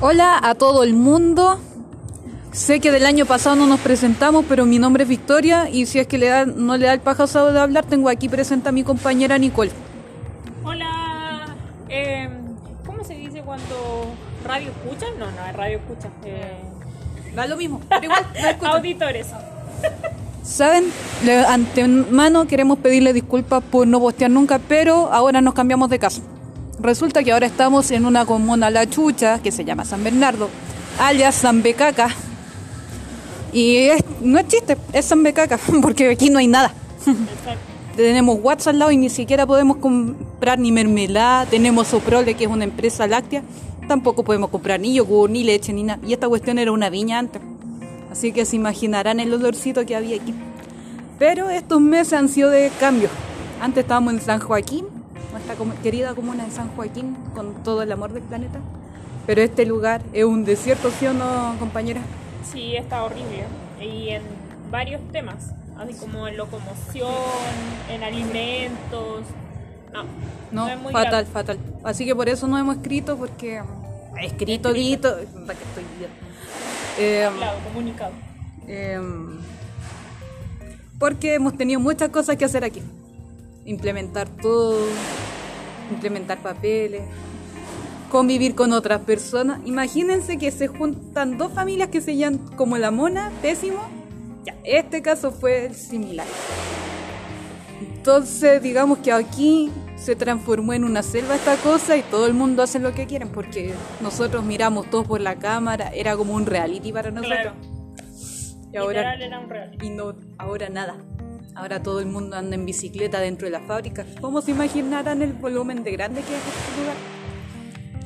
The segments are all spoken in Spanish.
Hola a todo el mundo. Sé que del año pasado no nos presentamos, pero mi nombre es Victoria y si es que le da, no le da el pajazo de hablar, tengo aquí presente a mi compañera Nicole. Hola, eh, ¿cómo se dice cuando radio escucha? No, no radio escucha. Eh, Da lo mismo, pero igual no auditores. Saben, de antemano queremos pedirle disculpas por no postear nunca, pero ahora nos cambiamos de casa. Resulta que ahora estamos en una comuna La Chucha, que se llama San Bernardo, alias San Becaca. Y es- no es chiste, es San Becaca, porque aquí no hay nada. Exacto. Tenemos WhatsApp al lado y ni siquiera podemos comprar ni mermelada. Tenemos Soprole, que es una empresa láctea. Tampoco podemos comprar ni yogur, ni leche, ni nada. Y esta cuestión era una viña antes. Así que se imaginarán el olorcito que había aquí. Pero estos meses han sido de cambio. Antes estábamos en San Joaquín, nuestra querida comuna de San Joaquín, con todo el amor del planeta. Pero este lugar es un desierto, ¿sí o no, compañera? Sí, está horrible. Y en varios temas, así como en locomoción, en alimentos. No, No, es muy fatal, grave. fatal. Así que por eso no hemos escrito, porque escrito, dito, puta que estoy bien. Eh, Claro, comunicado. eh, porque hemos tenido muchas cosas que hacer aquí. Implementar todo, implementar papeles, convivir con otras personas. Imagínense que se juntan dos familias que se llaman como la mona, pésimo. Ya, este caso fue similar. Entonces, digamos que aquí se transformó en una selva esta cosa y todo el mundo hace lo que quieren porque nosotros miramos todos por la cámara, era como un reality para nosotros. Claro. Y ahora, y no, ahora nada. Ahora todo el mundo anda en bicicleta dentro de la fábrica. ¿Cómo se imaginarán el volumen de grande que es este lugar?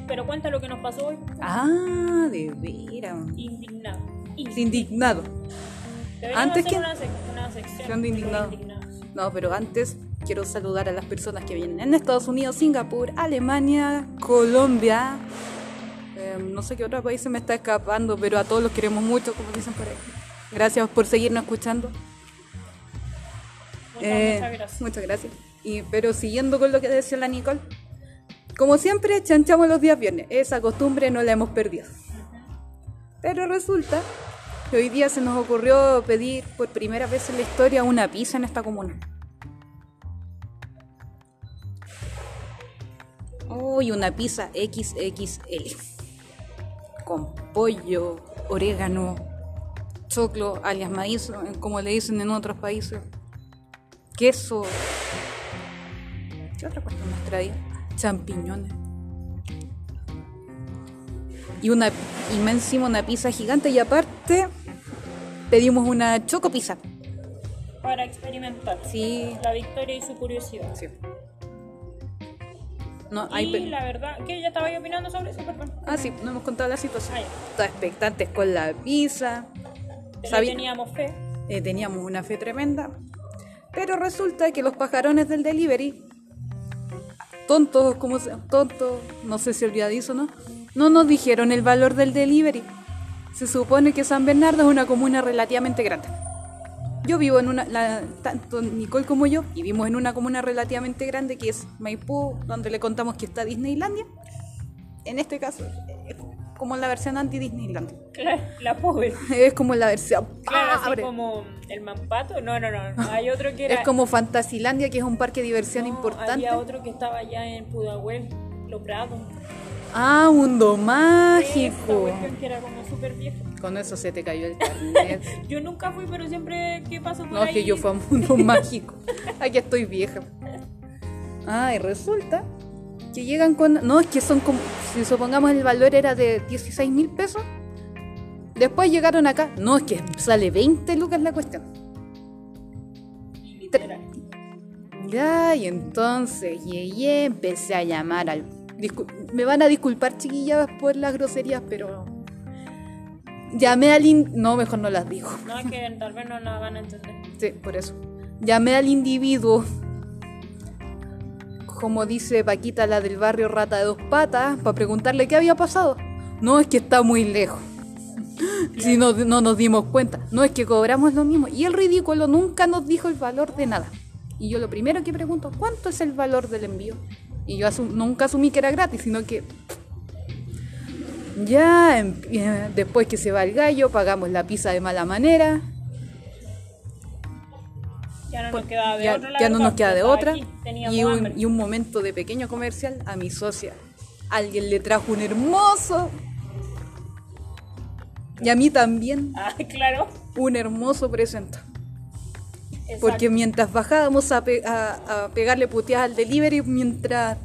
Pero cuenta lo que nos pasó hoy. Ah, de veras. Indignado. Indignado. Deberíamos Antes que- una, sec- una sección. Sección de indignados. indignados. No, pero antes quiero saludar a las personas que vienen en Estados Unidos, Singapur, Alemania, Colombia. eh, no sé qué otro país se me está escapando, pero a todos los queremos mucho, como dicen por ahí. Gracias por seguirnos escuchando. Muchas, Eh, muchas gracias. Muchas gracias. Y, pero siguiendo con lo que decía la Nicole, como siempre, chanchamos los días viernes. Esa costumbre no la hemos perdido. Pero resulta que hoy día se nos ocurrió pedir por primera vez en la historia una pizza en esta comuna. Uy, una pizza XXL. Con pollo, orégano, choclo, alias maíz, como le dicen en otros países. Queso. ¿Qué otra cosa nos traía? Champiñones. Y una y más encima una pizza gigante y aparte pedimos una choco pizza. Para experimentar. Sí. La victoria y su curiosidad. Sí. No, y la verdad, que ya estaba yo opinando sobre eso, perdón. Ah, sí, no hemos contado la situación. Ah, expectantes con la pizza. Pero teníamos fe. Eh, teníamos una fe tremenda. Pero resulta que los pajarones del delivery, tontos, como tontos, no sé si olvidadizo, ¿no? No nos dijeron el valor del delivery. Se supone que San Bernardo es una comuna relativamente grande. Yo vivo en una, la- tanto Nicole como yo, vivimos en una comuna relativamente grande que es Maipú, donde le contamos que está Disneylandia. En este caso, como la versión anti-Disneylandia. Claro, la pobre. Es como la versión... Claro, así pobre. como el Mampato. No, no, no. Hay otro que era. Es como Fantasilandia, que es un parque de diversión No, importante. Había otro que estaba allá en Pudahuel, Lo Prado. Ah, mundo mágico. cuestión que era como súper vieja. Con eso se te cayó el carnet. Yo nunca fui, pero siempre que paso por No, es ahí. que yo fui a mundo mágico. Aquí estoy vieja. Ah, y resulta que llegan con... No, es que son como... Si supongamos el valor era de 16 mil pesos. Después llegaron acá. No, es que sale 20 lucas la cuestión. Literal. Ya, y entonces llegué, empecé a llamar al... discul- Me van a disculpar, chiquillas, por las groserías, pero... Llamé al... in- No, mejor no las digo. No, es que tal vez no la van a entender. Sí, por eso. Llamé al individuo, como dice Paquita, la del barrio Rata de Dos Patas, para preguntarle qué había pasado. No, es que está muy lejos. Si no, no nos dimos cuenta. No, es que cobramos lo mismo. Y el ridículo nunca nos dijo el valor de nada. Y yo lo primero que pregunto, ¿cuánto es el valor del envío? Y yo asum- nunca asumí que era gratis, sino que Ya, em- eh, después que se va el gallo, pagamos la pizza de mala manera. Ya no nos queda de ya, otra. la ya no verdad, nos queda de estaba otra. aquí, teníamos Y un, hambre. y un momento de pequeño comercial a mi socia. Alguien le trajo un hermoso. Y a mí también Ah, claro. un hermoso presente. Exacto. Porque mientras bajábamos a, pe- a- a pegarle puteadas al delivery, mientras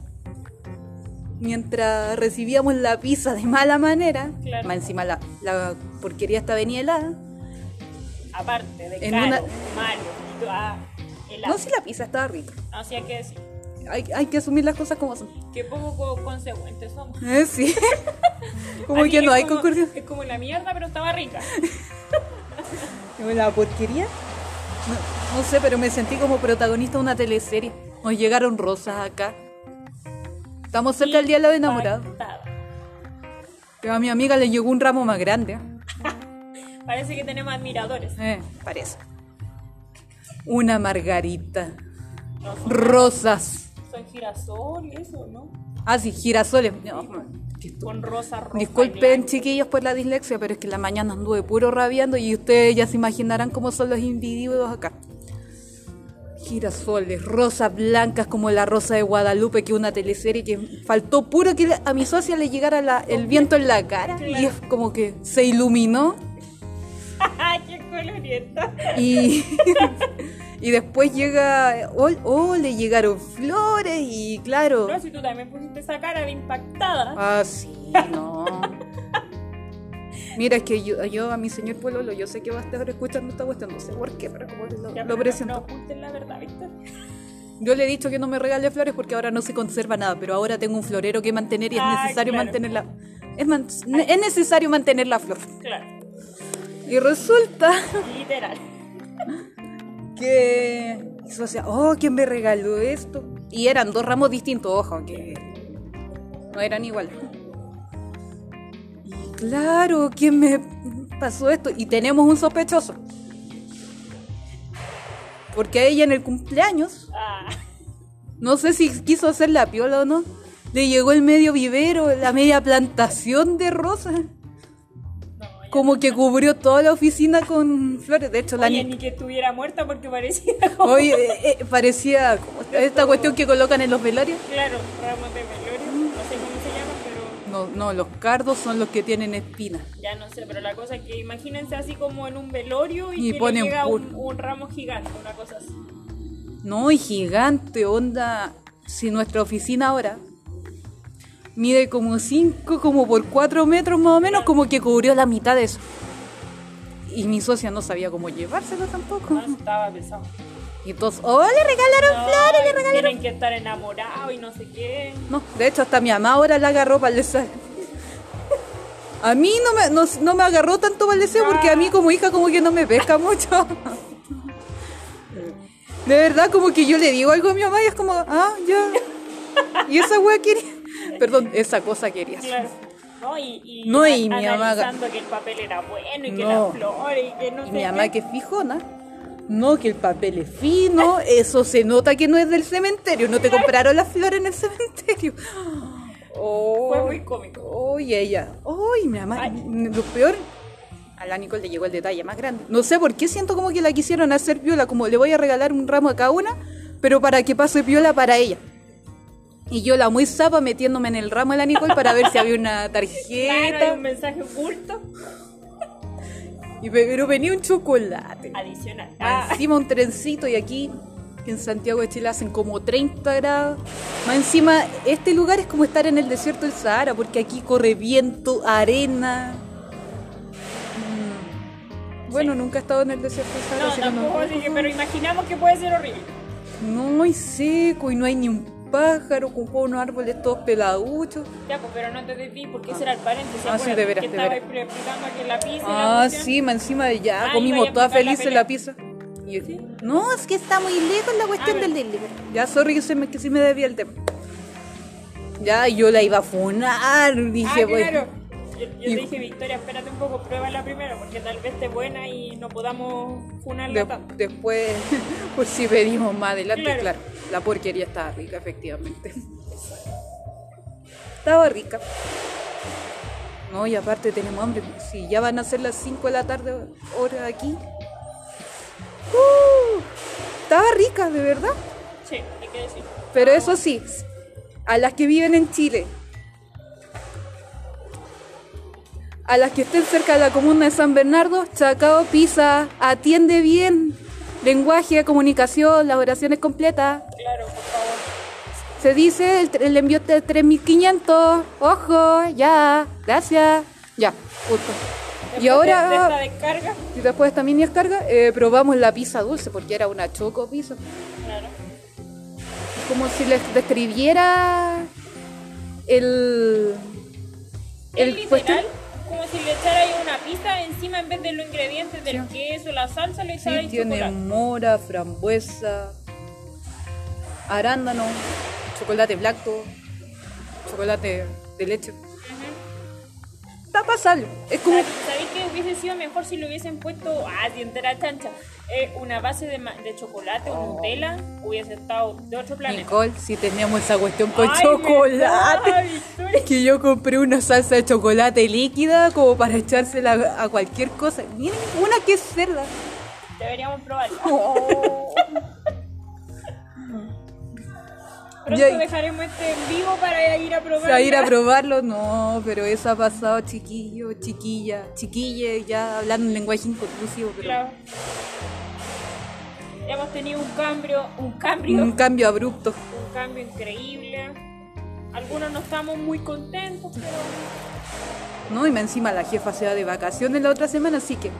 mientras recibíamos la pizza de mala manera, Claro. más encima la, la porquería estaba venía helada. Aparte de en caro, una- malo, ah. No si la pizza estaba rica. Así hay que decir. Hay, hay que asumir las cosas como son. Que poco co- consecuentes somos. Eh, sí. como Así que no hay como-. Es como la mierda, pero estaba rica. Como La porquería. No, no sé, pero me sentí como protagonista de una teleserie. Nos llegaron rosas acá. Estamos cerca del día de los enamorados. Impactada. Pero a mi amiga le llegó un ramo más grande. Parece que tenemos admiradores. Eh, parece. Una margarita. No, son, Rosas. son girasoles, ¿o no? Ah, sí, girasoles. No, estúpido. Con rosa roja. y Disculpen, chiquillos, por la dislexia, pero es que en la mañana anduve puro rabiando y ustedes ya se imaginarán cómo son los individuos acá. Girasoles, rosas blancas como la rosa de Guadalupe, que es una teleserie que faltó puro que a mi socia le llegara la- el viento en la cara y es como que se iluminó ¡Ay, qué colorienta! y, y después llega, oh, oh, le llegaron flores y claro, No, si tú también pusiste esa cara de impactada. ah, sí, no. Mira, es que yo, yo a mi señor Pololo, yo sé que va a estar escuchando esta cuestión, no sé por qué, pero como lo, Ya, lo presento. No, la verdad, ¿viste? Yo le he dicho que no me regale flores porque ahora no se conserva nada, pero ahora tengo un florero que mantener y es Ah, necesario claro. mantenerla. Es, man- es necesario mantener la flor. Claro, Y resulta literal. que mi socia, oh, ¿quién me regaló esto? Y eran dos ramos distintos, ojo, que no eran iguales. Y claro, ¿quién me pasó esto? Y tenemos un sospechoso. Porque a ella en el cumpleaños, Ah, no sé si quiso hacer la piola o no, le llegó el medio vivero, la media plantación de rosas. Como que cubrió toda la oficina con flores. De hecho, la Oye, ni- ni que estuviera muerta porque parecía como... Oye, eh, eh, parecía esta cuestión que colocan en los velorios. Claro, ramos de velorio. No sé cómo se llama, pero No, no, los cardos son los que tienen espinas. ya no sé. Pero la cosa es que imagínense así como en un velorio y, Y que ponen le llega un, un ramo gigante, una cosa así. No, y gigante, onda. Si nuestra oficina ahora mide como 5, como por 4 metros más o menos, como que cubrió la mitad de eso. Y mi socia no sabía cómo llevárselo tampoco. No, estaba pesado. Y todos, oh, le regalaron No, flores, le regalaron. Tienen que estar enamorados y no sé qué. No, de hecho, hasta mi mamá ahora la agarró para el deseo. A mí no me, no, no me agarró tanto para el deseo porque a mí como hija como que no me pesca mucho. De verdad, como que yo le digo algo a mi mamá y es como, ah, ya. Y esa wea quería. Perdón, esa cosa quería. Claro. No, y, y, No, y mi mamá- que el papel era bueno y que No. las flores y que no Y sé mi qué. mamá que es fijona. No, que el papel es fino, eso se nota que no es del cementerio, no te compraron las flores en el cementerio. Oh. Fue muy cómico. Oye, ella. Uy, mi mamá. Ay. Lo peor. A la Nicole le llegó el detalle más grande. No sé por qué siento como que la quisieron hacer viola. Como le voy a regalar un ramo a cada una, pero para que pase viola para ella. Y yo la muy zapa metiéndome en el ramo de la Nicole para ver si había una Claro, tarjeta. un mensaje oculto Y pe- pero venía un chocolate. adicional. Ah, Encima un trencito y aquí en Santiago de Chile hacen como 30 grados. Más encima, este lugar es como estar en el desierto del Sahara, porque aquí corre viento, arena. Mm. Bueno, nunca he estado en el desierto del Sahara. no, tampoco, que, pero imaginamos que puede ser horrible. No hay seco y no hay ni un pájaro con unos árboles todos peladuchos. Ya, pues, pero no te desvíes porque ese era el paréntesis. Ah, sí, de veras, que de veras. explicando que la pizza y la Ah, sí, más encima de ya Ah, comimos todas la felices pelea. la pizza. Y yo, No, es que está muy lejos la cuestión del delivery. Ya, sorry que, se me, que sí me debía el tema. Ya, yo la iba a funar. Dije, ah, pues, claro. Yo, yo Y- te dije, Victoria, espérate un poco, pruébala primero, porque tal vez esté buena y no podamos funarla de- tanto. después, por si pedimos más adelante, Claro. claro. La porquería estaba rica, efectivamente. Estaba rica. No, y aparte tenemos hambre. Si ya van a ser las 5 de la tarde, hora aquí. Uh, estaba rica, de verdad. Sí, hay que decir. Pero eso sí, a las que viven en Chile, a las que estén cerca de la comuna de San Bernardo, Chacao Pisa, atiende bien. Lenguaje, comunicación, las oraciones completas. Claro, por favor. Se dice el, el envío de 3500. Ojo, ya, gracias. Ya. Después Y ahora, De, esta descarga, y después de esta mini descarga, eh, probamos la pizza dulce porque era una choco pizza. claro. Como si les describiera el. Es El literal, cuestión. Como si le echarais una pizza encima en vez de los ingredientes del Sí. queso, la salsa, le Sí, echarais tiene chocolate. mora, frambuesa, arándano, chocolate blanco, chocolate de leche. Pasable. Es como. ¿Sabéis que hubiese sido mejor si le hubiesen puesto, ah, si entera chancha, eh, una base de, de chocolate o Nutella? Hubiese estado de otro planeta. Nicole, si teníamos esa cuestión con Ay, chocolate. verdad. Es que yo compré una salsa de chocolate líquida como para echársela a cualquier cosa. Miren, una que es cerda. Deberíamos probarla. Oh. Pronto Ya- dejaremos este en vivo para ir a probarla. A ir a probarlo, no, pero eso ha pasado, chiquillo, chiquilla, chiquille, ya hablando en lenguaje inclusivo, pero Claro. Hemos tenido un cambio, un cambio, un cambio abrupto. un cambio increíble. Algunos no estamos muy contentos, pero ¿no? Y más encima la jefa se va de vacaciones la otra semana, así que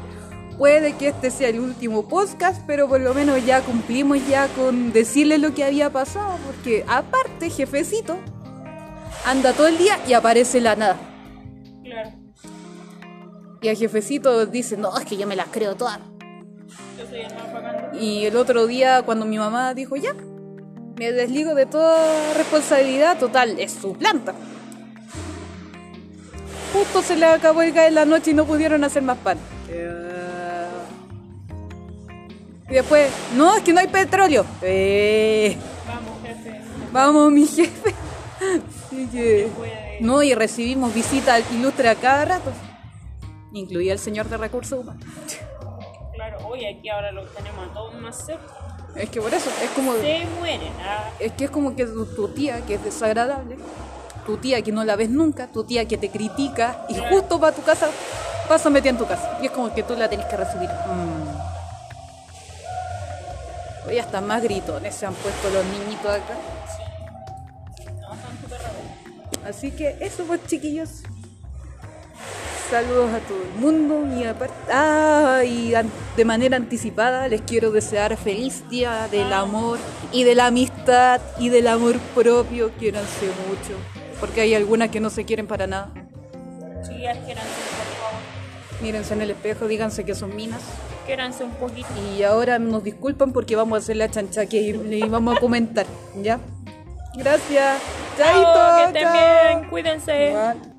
puede que este sea el último podcast, pero por lo menos ya cumplimos ya con decirle lo que había pasado, porque aparte, jefecito, anda todo el día y aparece la nada. claro, Y el jefecito dice, no, es que yo me las creo todas. yo soy el más bacán. Y el otro día, cuando mi mamá dijo, ya, me desligo de toda responsabilidad, total, es su planta. Justo se le acabó el gas en la noche y no pudieron hacer más pan. Y después, no, es que no hay petróleo. Eh, Vamos, jefe. vamos, mi jefe. Así que- puede. No, y recibimos visita ilustre a cada rato. Incluía el señor de recursos humanos. Claro, hoy aquí ahora lo tenemos a todos más cerca. Es que por eso, es como... Se mueren. Ah, Es que es como que tu, tu tía, que es desagradable, tu tía que no la ves nunca, tu tía que te critica y justo va a tu casa, pasa metida en tu casa. Y es como que tú la tenés que recibir. Mm. Hoy hasta más gritones se han puesto los niñitos acá. no, raros. Así que eso pues chiquillos. Saludos a todo el mundo y ah, y de manera anticipada les quiero desear feliz día del amor y de la amistad y del amor propio. Quiéranse mucho, porque hay algunas que no se quieren para nada. Chicas, quéranse, por favor. Mírense en el espejo, díganse que son minas. Un poquito. Y ahora nos disculpan porque vamos a hacer la chancha que le íbamos a comentar, ¿ya? Gracias. Chaito, que estén chao. bien, cuídense. Igual.